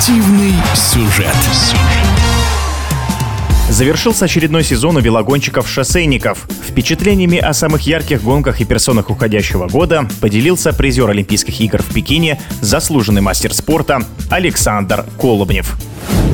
Спортивный сюжет. Завершился очередной сезон у велогонщиков-шоссейников. Впечатлениями о самых ярких гонках и персонах уходящего года поделился призер Олимпийских игр в Пекине, заслуженный мастер спорта Александр Колобнев.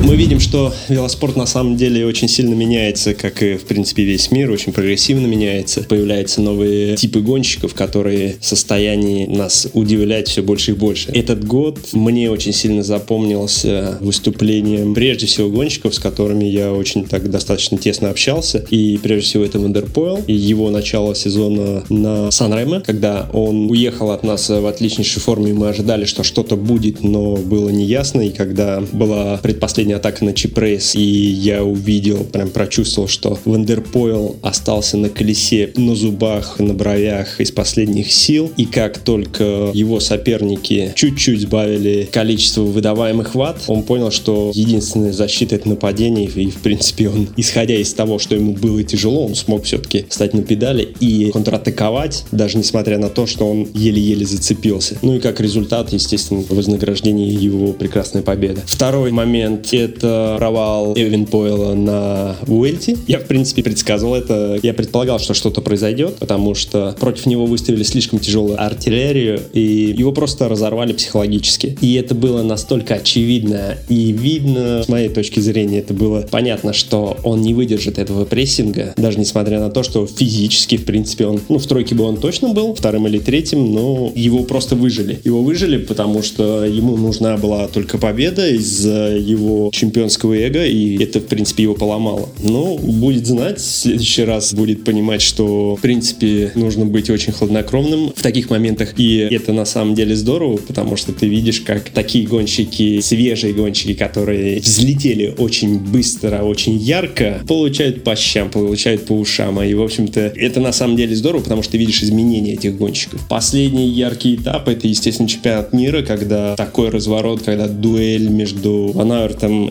Мы видим, что велоспорт на самом деле очень сильно меняется, как и, в принципе, весь мир, очень прогрессивно меняется. Появляются новые типы гонщиков, которые в состоянии нас удивлять все больше и больше. Этот год мне очень сильно запомнился выступлением, прежде всего, гонщиков, с которыми я очень так достаточно тесно общался. И, прежде всего, это Вандерпойл и его начало сезона на Санреме, когда он уехал от нас в отличнейшей форме, и мы ожидали, что что-то будет, но было неясно. И когда была предпоследняя последняя атака на чипрейс, и я увидел, прям прочувствовал, что Вандерпойл остался на колесе, на зубах, на бровях из последних сил, и как только его соперники чуть-чуть сбавили количество выдаваемых ватт, он понял, что единственная защита это нападение, и в принципе он, исходя из того, что ему было тяжело, он смог все-таки встать на педали и контратаковать, даже несмотря на то, что он еле-еле зацепился. Ну и как результат, естественно, вознаграждение его прекрасная победа. Второй момент это провал Эвин Пойла на Уэльте. Я, в принципе, предсказывал это. Я предполагал, что что-то произойдет, потому что против него выставили слишком тяжелую артиллерию, и его просто разорвали психологически. И это было настолько очевидно и видно, с моей точки зрения, это было понятно, что он не выдержит этого прессинга, даже несмотря на то, что физически, в принципе, он, ну, в тройке бы он точно был, вторым или третьим, но его просто выжили. Его выжили, потому что ему нужна была только победа из-за его чемпионского эго, и это, в принципе, его поломало. Но будет знать, в следующий раз будет понимать, что, в принципе, нужно быть очень хладнокровным в таких моментах, и это на самом деле здорово, потому что ты видишь, как такие гонщики, свежие гонщики, которые взлетели очень быстро, очень ярко, получают по щам, получают по ушам, и, в общем-то, это на самом деле здорово, потому что ты видишь изменения этих гонщиков. Последний яркий этап — это, естественно, чемпионат мира, когда такой разворот, когда дуэль между Ван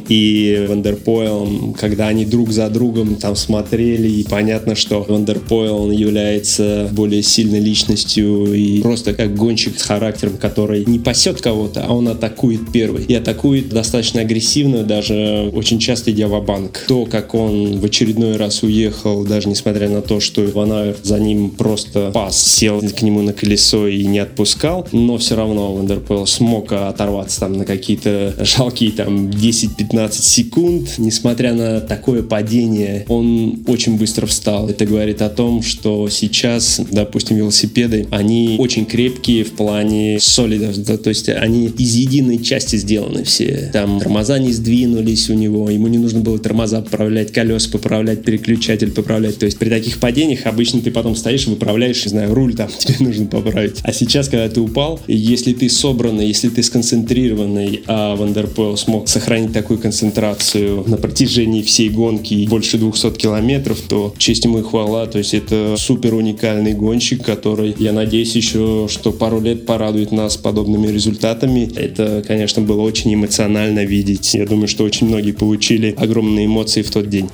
И Вандерпойлом, когда они друг за другом там смотрели, и понятно, что Вандерпойл является более сильной личностью и просто как гонщик с характером, который не пасет кого-то, а он атакует первый. И атакует достаточно агрессивно, даже очень часто идя в банк То, как он в очередной раз уехал, даже несмотря на то, что Ван за ним просто пас, сел к нему на колесо и не отпускал, но все равно Ван дер Пул смог оторваться там на какие-то жалкие там 10 10-15 секунд. Несмотря на такое падение, он очень быстро встал. Это говорит о том, что сейчас, допустим, велосипеды, они очень крепкие в плане солидов, да, то есть они из единой части сделаны все. Там тормоза не сдвинулись у него, ему не нужно было тормоза поправлять, колеса поправлять, переключатель поправлять. То есть при таких падениях обычно ты потом стоишь, выправляешь, не знаю, руль там тебе нужно поправить. А сейчас, когда ты упал, если ты собранный, если ты сконцентрированный, а Ван дер Пул смог сохранить такой такую концентрацию на протяжении всей гонки больше 200 километров, то честь ему и хвала. То есть это супер уникальный гонщик, который, я надеюсь, еще что пару лет порадует нас подобными результатами. Это, конечно, было очень эмоционально видеть. Я думаю, что очень многие получили огромные эмоции в тот день.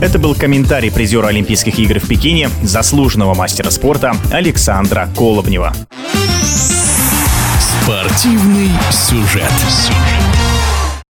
Это был комментарий призера Олимпийских игр в Пекине, заслуженного мастера спорта Александра Колобнева. Спортивный сюжет. сюжет.